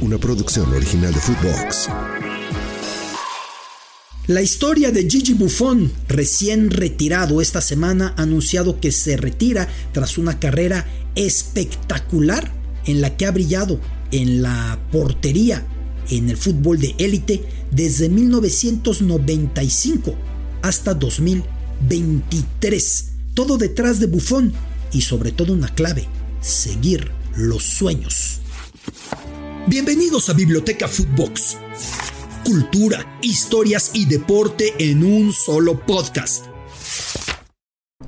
una producción original de Footbox. La historia de Gigi Buffon, recién retirado esta semana, ha anunciado que se retira tras una carrera espectacular en la que ha brillado en la portería en el fútbol de élite desde 1995 hasta 2023. Todo detrás de Buffon y sobre todo una clave, seguir los sueños. Bienvenidos a Biblioteca Footbox. Cultura, historias y deporte en un solo podcast.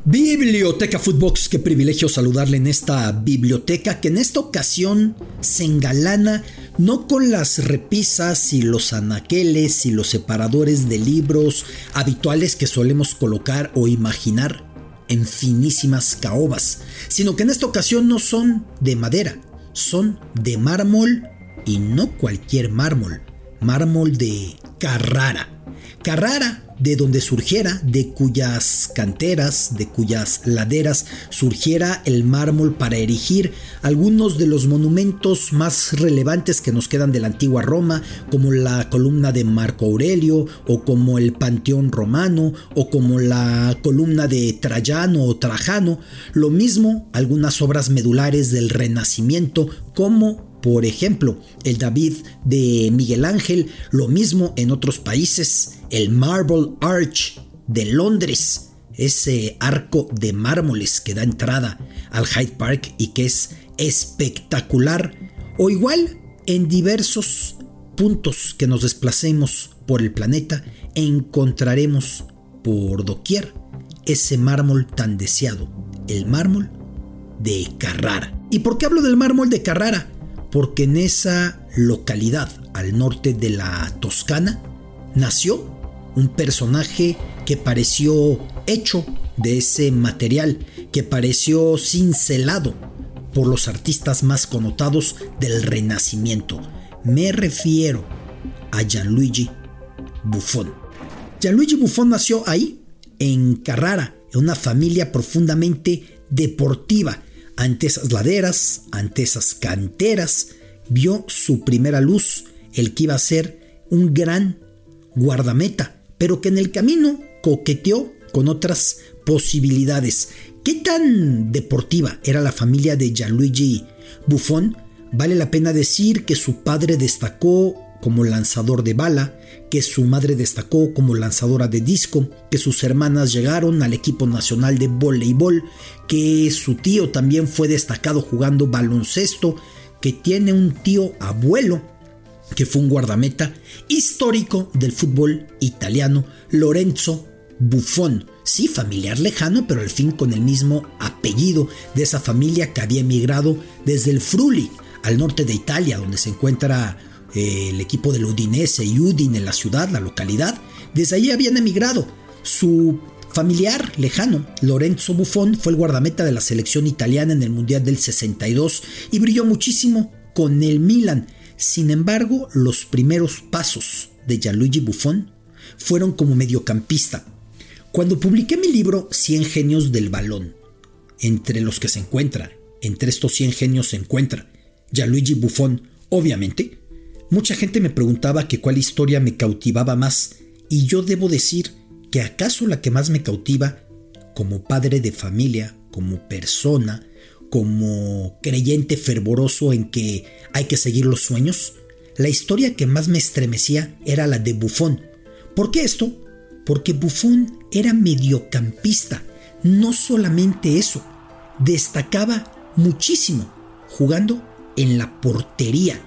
Biblioteca Footbox, qué privilegio saludarle en esta biblioteca que en esta ocasión se engalana no con las repisas y los anaqueles y los separadores de libros habituales que solemos colocar o imaginar en finísimas caobas, sino que en esta ocasión no son de madera, son de mármol y no cualquier mármol, mármol de Carrara. Carrara de donde surgiera, de cuyas canteras, de cuyas laderas surgiera el mármol para erigir algunos de los monumentos más relevantes que nos quedan de la antigua Roma, como la columna de Marco Aurelio, o como el Panteón Romano, o como la columna de Trajano o Trajano, lo mismo algunas obras medulares del Renacimiento, como por ejemplo, el David de Miguel Ángel, lo mismo en otros países, el Marble Arch de Londres, ese arco de mármoles que da entrada al Hyde Park y que es espectacular, o igual en diversos puntos que nos desplacemos por el planeta, encontraremos por doquier ese mármol tan deseado, el mármol de Carrara. ¿Y por qué hablo del mármol de Carrara? Porque en esa localidad al norte de la Toscana nació un personaje que pareció hecho de ese material, que pareció cincelado por los artistas más connotados del Renacimiento. Me refiero a Gianluigi Buffon. Gianluigi Buffon nació ahí, en Carrara, en una familia profundamente deportiva ante esas laderas, ante esas canteras, vio su primera luz, el que iba a ser un gran guardameta, pero que en el camino coqueteó con otras posibilidades. ¿Qué tan deportiva era la familia de Gianluigi Buffon? Vale la pena decir que su padre destacó como lanzador de bala, que su madre destacó como lanzadora de disco, que sus hermanas llegaron al equipo nacional de voleibol, que su tío también fue destacado jugando baloncesto, que tiene un tío abuelo que fue un guardameta histórico del fútbol italiano, Lorenzo Buffon. Sí, familiar lejano, pero al fin con el mismo apellido de esa familia que había emigrado desde el Fruli, al norte de Italia, donde se encuentra el equipo del Udinese y Udine la ciudad, la localidad, desde allí habían emigrado. Su familiar lejano, Lorenzo Buffon, fue el guardameta de la selección italiana en el Mundial del 62 y brilló muchísimo con el Milan. Sin embargo, los primeros pasos de Gianluigi Buffon fueron como mediocampista. Cuando publiqué mi libro 100 genios del balón, entre los que se encuentra, entre estos 100 genios se encuentra Gianluigi Buffon, obviamente, Mucha gente me preguntaba que cuál historia me cautivaba más y yo debo decir que acaso la que más me cautiva como padre de familia, como persona, como creyente fervoroso en que hay que seguir los sueños, la historia que más me estremecía era la de Buffon. ¿Por qué esto? Porque Buffon era mediocampista, no solamente eso, destacaba muchísimo jugando en la portería.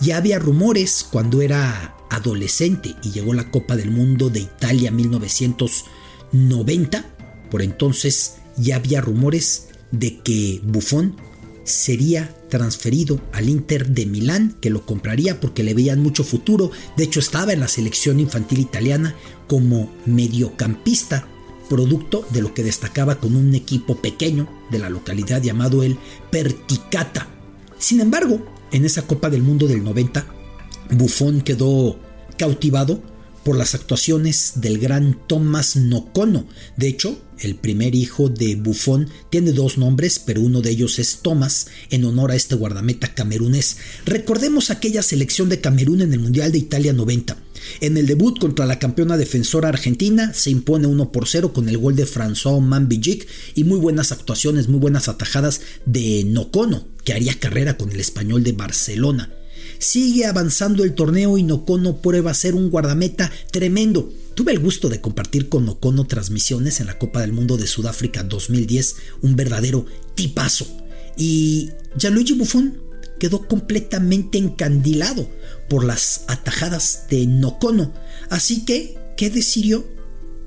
Ya había rumores cuando era adolescente y llegó la Copa del Mundo de Italia 1990. Por entonces ya había rumores de que Buffon sería transferido al Inter de Milán, que lo compraría porque le veían mucho futuro. De hecho, estaba en la selección infantil italiana como mediocampista, producto de lo que destacaba con un equipo pequeño de la localidad llamado el Perticata. Sin embargo, en esa Copa del Mundo del 90, Buffon quedó cautivado por las actuaciones del gran Thomas Nocono. De hecho, el primer hijo de Buffon tiene dos nombres, pero uno de ellos es Thomas, en honor a este guardameta camerunés. Recordemos aquella selección de Camerún en el Mundial de Italia 90. En el debut contra la campeona defensora argentina se impone 1 por 0 con el gol de François Mambijic y muy buenas actuaciones, muy buenas atajadas de Nocono, que haría carrera con el español de Barcelona. Sigue avanzando el torneo y Nocono prueba ser un guardameta tremendo. Tuve el gusto de compartir con Nocono transmisiones en la Copa del Mundo de Sudáfrica 2010, un verdadero tipazo. Y Gianluigi Buffon quedó completamente encandilado por las atajadas de Nocono, así que, ¿qué decidió?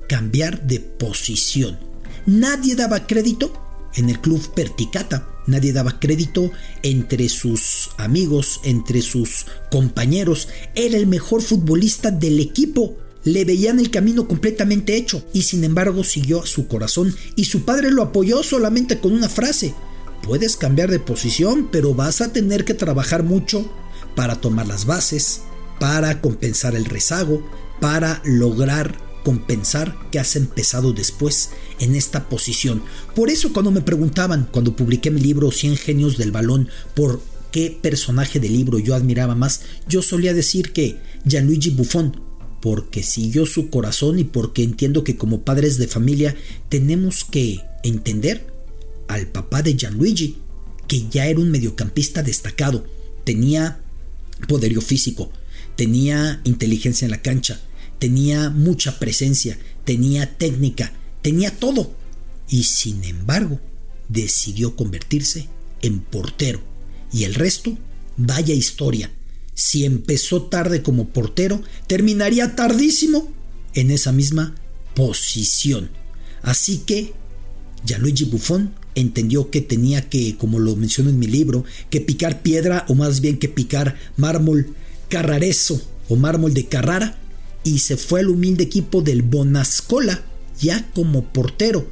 Cambiar de posición. Nadie daba crédito en el club Perticata, nadie daba crédito entre sus amigos, entre sus compañeros, era el mejor futbolista del equipo. Le veían el camino completamente hecho y sin embargo siguió a su corazón y su padre lo apoyó solamente con una frase. Puedes cambiar de posición, pero vas a tener que trabajar mucho para tomar las bases, para compensar el rezago, para lograr compensar que has empezado después en esta posición. Por eso cuando me preguntaban, cuando publiqué mi libro 100 genios del balón, por qué personaje del libro yo admiraba más, yo solía decir que Gianluigi Buffon, porque siguió su corazón y porque entiendo que como padres de familia tenemos que entender al papá de Gianluigi, que ya era un mediocampista destacado, tenía poderío físico, tenía inteligencia en la cancha, tenía mucha presencia, tenía técnica, tenía todo. Y sin embargo, decidió convertirse en portero. Y el resto, vaya historia. Si empezó tarde como portero, terminaría tardísimo en esa misma posición. Así que Gianluigi Buffon entendió que tenía que, como lo menciono en mi libro, que picar piedra o más bien que picar mármol carrarezo o mármol de Carrara y se fue al humilde equipo del Bonascola ya como portero.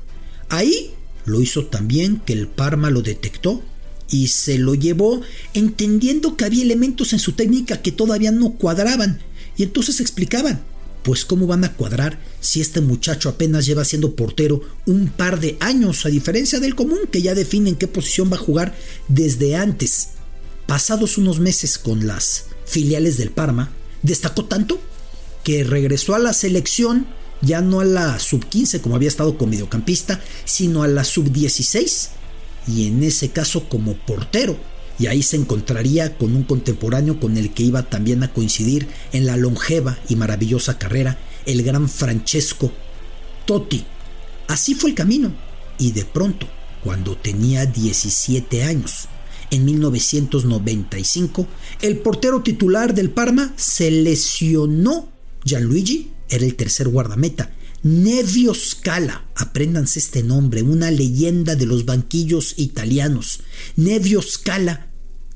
Ahí lo hizo también que el Parma lo detectó y se lo llevó entendiendo que había elementos en su técnica que todavía no cuadraban y entonces explicaban pues cómo van a cuadrar si este muchacho apenas lleva siendo portero un par de años, a diferencia del común que ya define en qué posición va a jugar desde antes. Pasados unos meses con las filiales del Parma, destacó tanto que regresó a la selección ya no a la sub 15 como había estado como mediocampista, sino a la sub 16 y en ese caso como portero y ahí se encontraría con un contemporáneo con el que iba también a coincidir en la longeva y maravillosa carrera, el gran Francesco Totti. Así fue el camino, y de pronto, cuando tenía 17 años, en 1995, el portero titular del Parma se lesionó. Gianluigi era el tercer guardameta. Nevio Scala, apréndanse este nombre, una leyenda de los banquillos italianos. Nevio Scala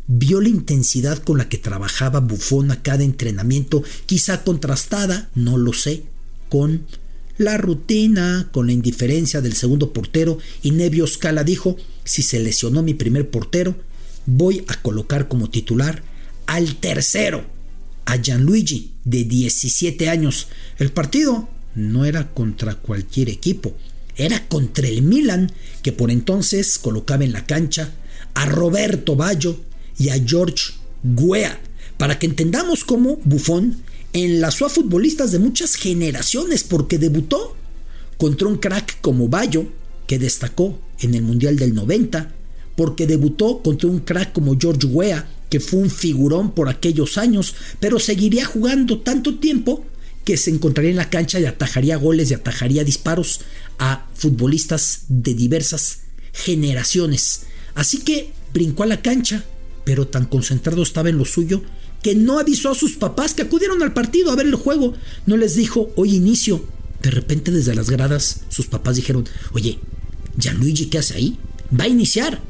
vio la intensidad con la que trabajaba Buffon a cada entrenamiento, quizá contrastada, no lo sé, con la rutina, con la indiferencia del segundo portero, y Nevio Scala dijo, si se lesionó mi primer portero, voy a colocar como titular al tercero, a Gianluigi, de 17 años. El partido no era contra cualquier equipo, era contra el Milan, que por entonces colocaba en la cancha a Roberto Baggio, y a George Guea, para que entendamos cómo Buffon enlazó a futbolistas de muchas generaciones porque debutó contra un crack como Bayo, que destacó en el Mundial del 90, porque debutó contra un crack como George Weah, que fue un figurón por aquellos años, pero seguiría jugando tanto tiempo que se encontraría en la cancha y atajaría goles y atajaría disparos a futbolistas de diversas generaciones. Así que brincó a la cancha, pero tan concentrado estaba en lo suyo que no avisó a sus papás que acudieron al partido a ver el juego. No les dijo, hoy inicio. De repente desde las gradas sus papás dijeron, oye, Gianluigi, ¿qué hace ahí? Va a iniciar.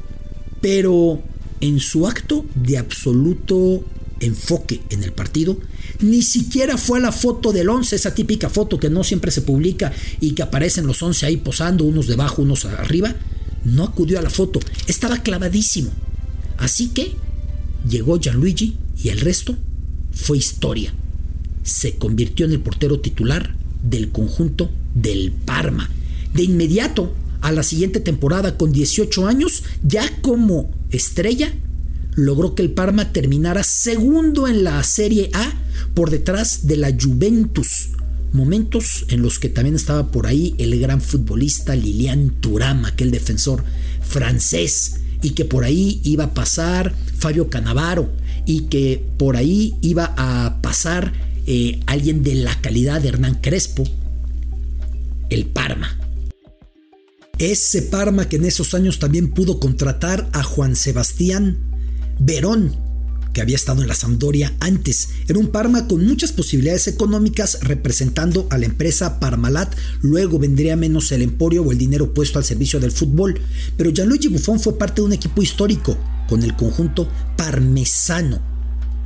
Pero en su acto de absoluto enfoque en el partido, ni siquiera fue a la foto del 11, esa típica foto que no siempre se publica y que aparecen los 11 ahí posando, unos debajo, unos arriba. No acudió a la foto, estaba clavadísimo. Así que llegó Gianluigi y el resto fue historia. se convirtió en el portero titular del conjunto del Parma. De inmediato, a la siguiente temporada, con 18 años, ya como estrella, logró que el Parma terminara segundo en la Serie A por detrás de la Juventus. Momentos en los que también estaba por ahí el gran futbolista Lilian Turama, aquel defensor francés, y que por ahí iba a pasar Fabio Canavaro, y que por ahí iba a pasar eh, alguien de la calidad de Hernán Crespo, el Parma. Ese Parma que en esos años también pudo contratar a Juan Sebastián Verón, que había estado en la Sampdoria antes. Era un Parma con muchas posibilidades económicas representando a la empresa Parmalat. Luego vendría menos el emporio o el dinero puesto al servicio del fútbol. Pero Gianluigi Buffon fue parte de un equipo histórico con el conjunto parmesano.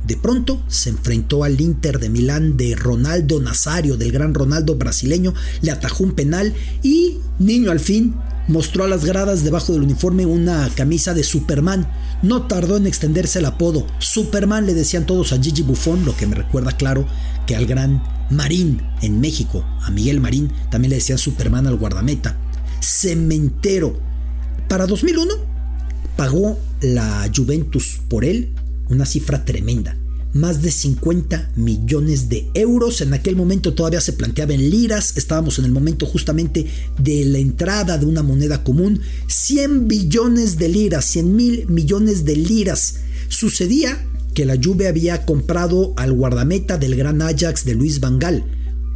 De pronto se enfrentó al Inter de Milán de Ronaldo Nazario, del gran Ronaldo brasileño, le atajó un penal y, niño al fin, mostró a las gradas debajo del uniforme una camisa de Superman. No tardó en extenderse el apodo. Superman le decían todos a Gigi Buffon, lo que me recuerda claro que al gran Marín en México, a Miguel Marín, también le decían Superman al guardameta. Cementero. Para 2001 pagó la Juventus por él una cifra tremenda más de 50 millones de euros. En aquel momento todavía se planteaba en liras, estábamos en el momento justamente de la entrada de una moneda común. 100 billones de liras, 100 mil millones de liras. Sucedía que la Juve había comprado al guardameta del gran Ajax de Luis Vangal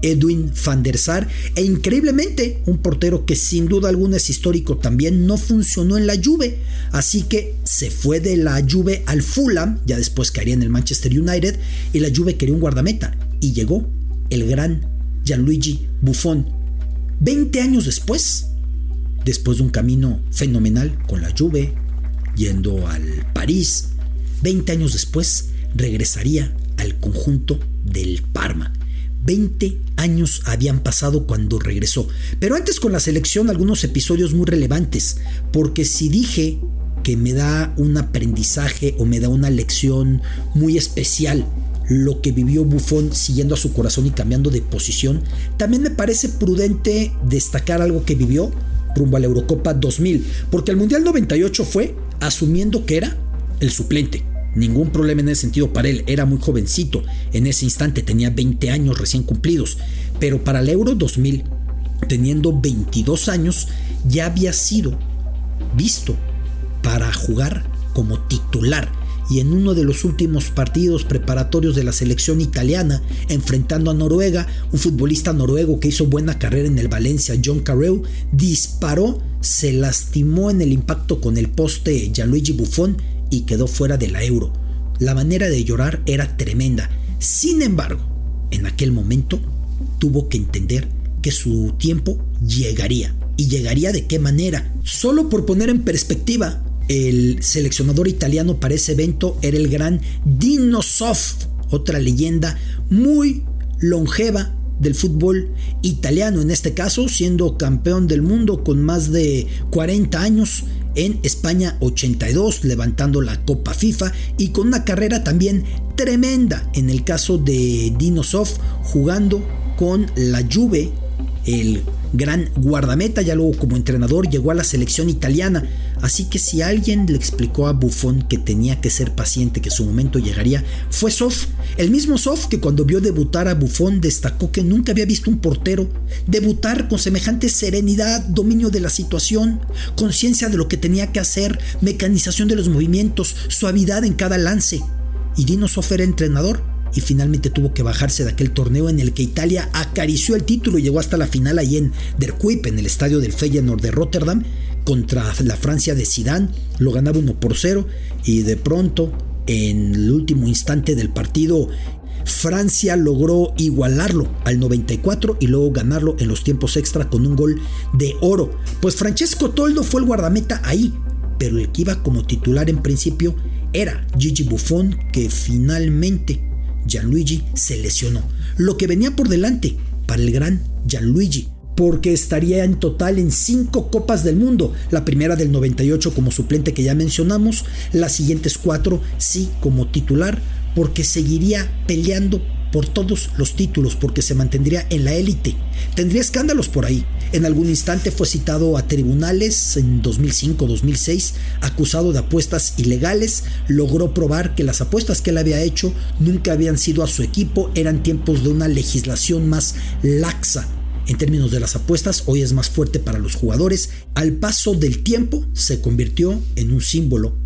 Edwin van der Sar e increíblemente un portero que sin duda alguna es histórico también no funcionó en la Juve, así que se fue de la Juve al Fulham, ya después caería en el Manchester United y la Juve quería un guardameta y llegó el gran Gianluigi Buffon. 20 años después, después de un camino fenomenal con la Juve, yendo al París, 20 años después regresaría al conjunto del Parma. 20 años habían pasado cuando regresó. Pero antes con la selección algunos episodios muy relevantes, porque si dije que me da un aprendizaje o me da una lección muy especial lo que vivió Buffon siguiendo a su corazón y cambiando de posición, también me parece prudente destacar algo que vivió rumbo a la Eurocopa 2000, porque el Mundial 98 fue asumiendo que era el suplente Ningún problema en ese sentido para él, era muy jovencito, en ese instante tenía 20 años recién cumplidos, pero para el Euro 2000, teniendo 22 años, ya había sido visto para jugar como titular. Y en uno de los últimos partidos preparatorios de la selección italiana, enfrentando a Noruega, un futbolista noruego que hizo buena carrera en el Valencia, John Carreu, disparó, se lastimó en el impacto con el poste Gianluigi Buffon y quedó fuera de la euro. La manera de llorar era tremenda. Sin embargo, en aquel momento tuvo que entender que su tiempo llegaría. ¿Y llegaría de qué manera? Solo por poner en perspectiva, el seleccionador italiano para ese evento era el gran Dino Soft, otra leyenda muy longeva del fútbol italiano, en este caso siendo campeón del mundo con más de 40 años en España 82, levantando la Copa FIFA y con una carrera también tremenda en el caso de Dinosov, jugando con la Juve, el gran guardameta, ya luego como entrenador llegó a la selección italiana. Así que si alguien le explicó a Buffon que tenía que ser paciente, que su momento llegaría, fue Sof. El mismo Sof que cuando vio debutar a Buffon destacó que nunca había visto un portero debutar con semejante serenidad, dominio de la situación, conciencia de lo que tenía que hacer, mecanización de los movimientos, suavidad en cada lance. Y Dino Sof era entrenador y finalmente tuvo que bajarse de aquel torneo en el que Italia acarició el título y llegó hasta la final ahí en Der Kuip, en el estadio del Feyenoord de Rotterdam, contra la Francia de Zidane, lo ganaba 1 por 0 y de pronto en el último instante del partido Francia logró igualarlo al 94 y luego ganarlo en los tiempos extra con un gol de oro. Pues Francesco Toldo fue el guardameta ahí, pero el que iba como titular en principio era Gigi Buffon que finalmente Gianluigi se lesionó. Lo que venía por delante para el gran Gianluigi, porque estaría en total en cinco Copas del Mundo. La primera del 98 como suplente que ya mencionamos, las siguientes cuatro sí como titular, porque seguiría peleando por todos los títulos porque se mantendría en la élite. Tendría escándalos por ahí. En algún instante fue citado a tribunales en 2005-2006, acusado de apuestas ilegales. Logró probar que las apuestas que él había hecho nunca habían sido a su equipo, eran tiempos de una legislación más laxa en términos de las apuestas, hoy es más fuerte para los jugadores. Al paso del tiempo se convirtió en un símbolo,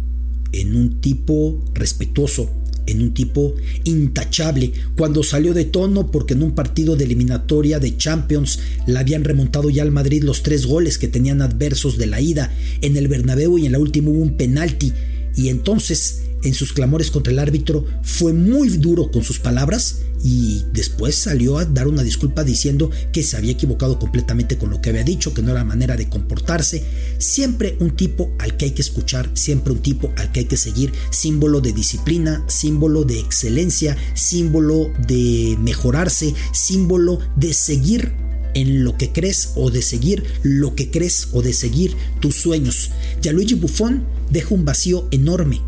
en un tipo respetuoso, en un tipo intachable. Cuando salió de tono porque en un partido de eliminatoria de Champions le habían remontado ya al Madrid los tres goles que tenían adversos de la ida en el Bernabéu y en la última hubo un penalti y entonces en sus clamores contra el árbitro fue muy duro con sus palabras y después salió a dar una disculpa diciendo que se había equivocado completamente con lo que había dicho, que no era manera de comportarse. Siempre un tipo al que hay que escuchar, siempre un tipo al que hay que seguir, símbolo de disciplina, símbolo de excelencia, símbolo de mejorarse, símbolo de seguir en lo que crees o de seguir lo que crees o de seguir tus sueños. Gianluigi Buffon deja un vacío enorme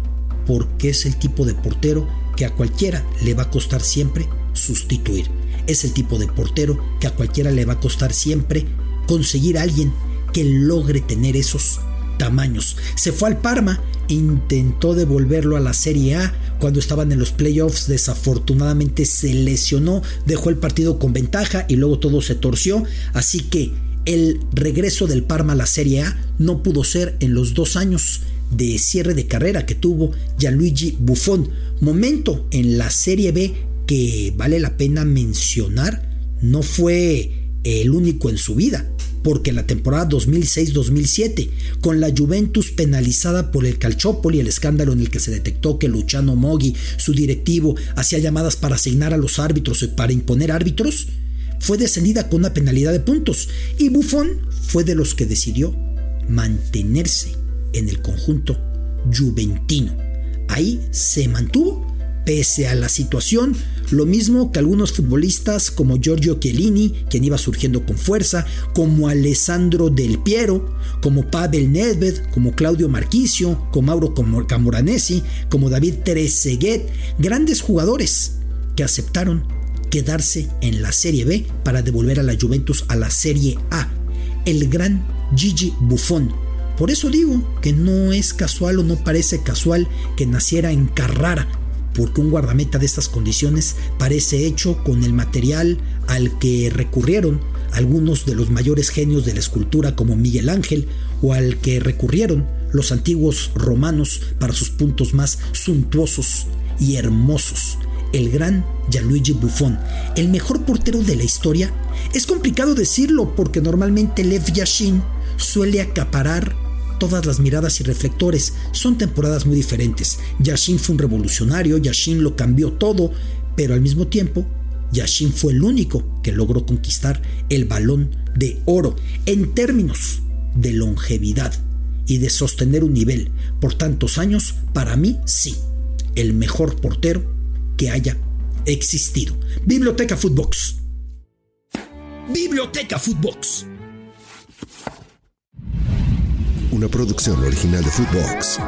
porque es el tipo de portero que a cualquiera le va a costar siempre sustituir. Es el tipo de portero que a cualquiera le va a costar siempre conseguir a alguien que logre tener esos tamaños. Se fue al Parma, intentó devolverlo a la Serie A cuando estaban en los playoffs, desafortunadamente se lesionó, dejó el partido con ventaja y luego todo se torció, así que el regreso del Parma a la Serie A no pudo ser en los dos años de cierre de carrera que tuvo Gianluigi Buffon, momento en la Serie B que vale la pena mencionar, no fue el único en su vida, porque en la temporada 2006-2007, con la Juventus penalizada por el Calciopoli, el escándalo en el que se detectó que Luciano Moggi, su directivo, hacía llamadas para asignar a los árbitros y para imponer árbitros, fue descendida con una penalidad de puntos. Y Buffon fue de los que decidió mantenerse en el conjunto juventino. Ahí se mantuvo pese a la situación, lo mismo que algunos futbolistas como Giorgio Chiellini, quien iba surgiendo con fuerza, como Alessandro Del Piero, como Pavel Nedved, como Claudio Marquicio, como Mauro Camoranesi, como David Trezeguet, grandes jugadores que aceptaron quedarse en la Serie B para devolver a la Juventus a la Serie A. El gran Gigi Buffon. Por eso digo que no es casual o no parece casual que naciera en Carrara, porque un guardameta de estas condiciones parece hecho con el material al que recurrieron algunos de los mayores genios de la escultura como Miguel Ángel o al que recurrieron los antiguos romanos para sus puntos más suntuosos y hermosos. El gran Gianluigi Buffon, el mejor portero de la historia. Es complicado decirlo porque normalmente Lev Yashin suele acaparar todas las miradas y reflectores. Son temporadas muy diferentes. Yashin fue un revolucionario, Yashin lo cambió todo, pero al mismo tiempo, Yashin fue el único que logró conquistar el balón de oro en términos de longevidad y de sostener un nivel por tantos años, para mí sí, el mejor portero que haya existido. Biblioteca Footbox. Biblioteca Footbox una producción original de Footbox.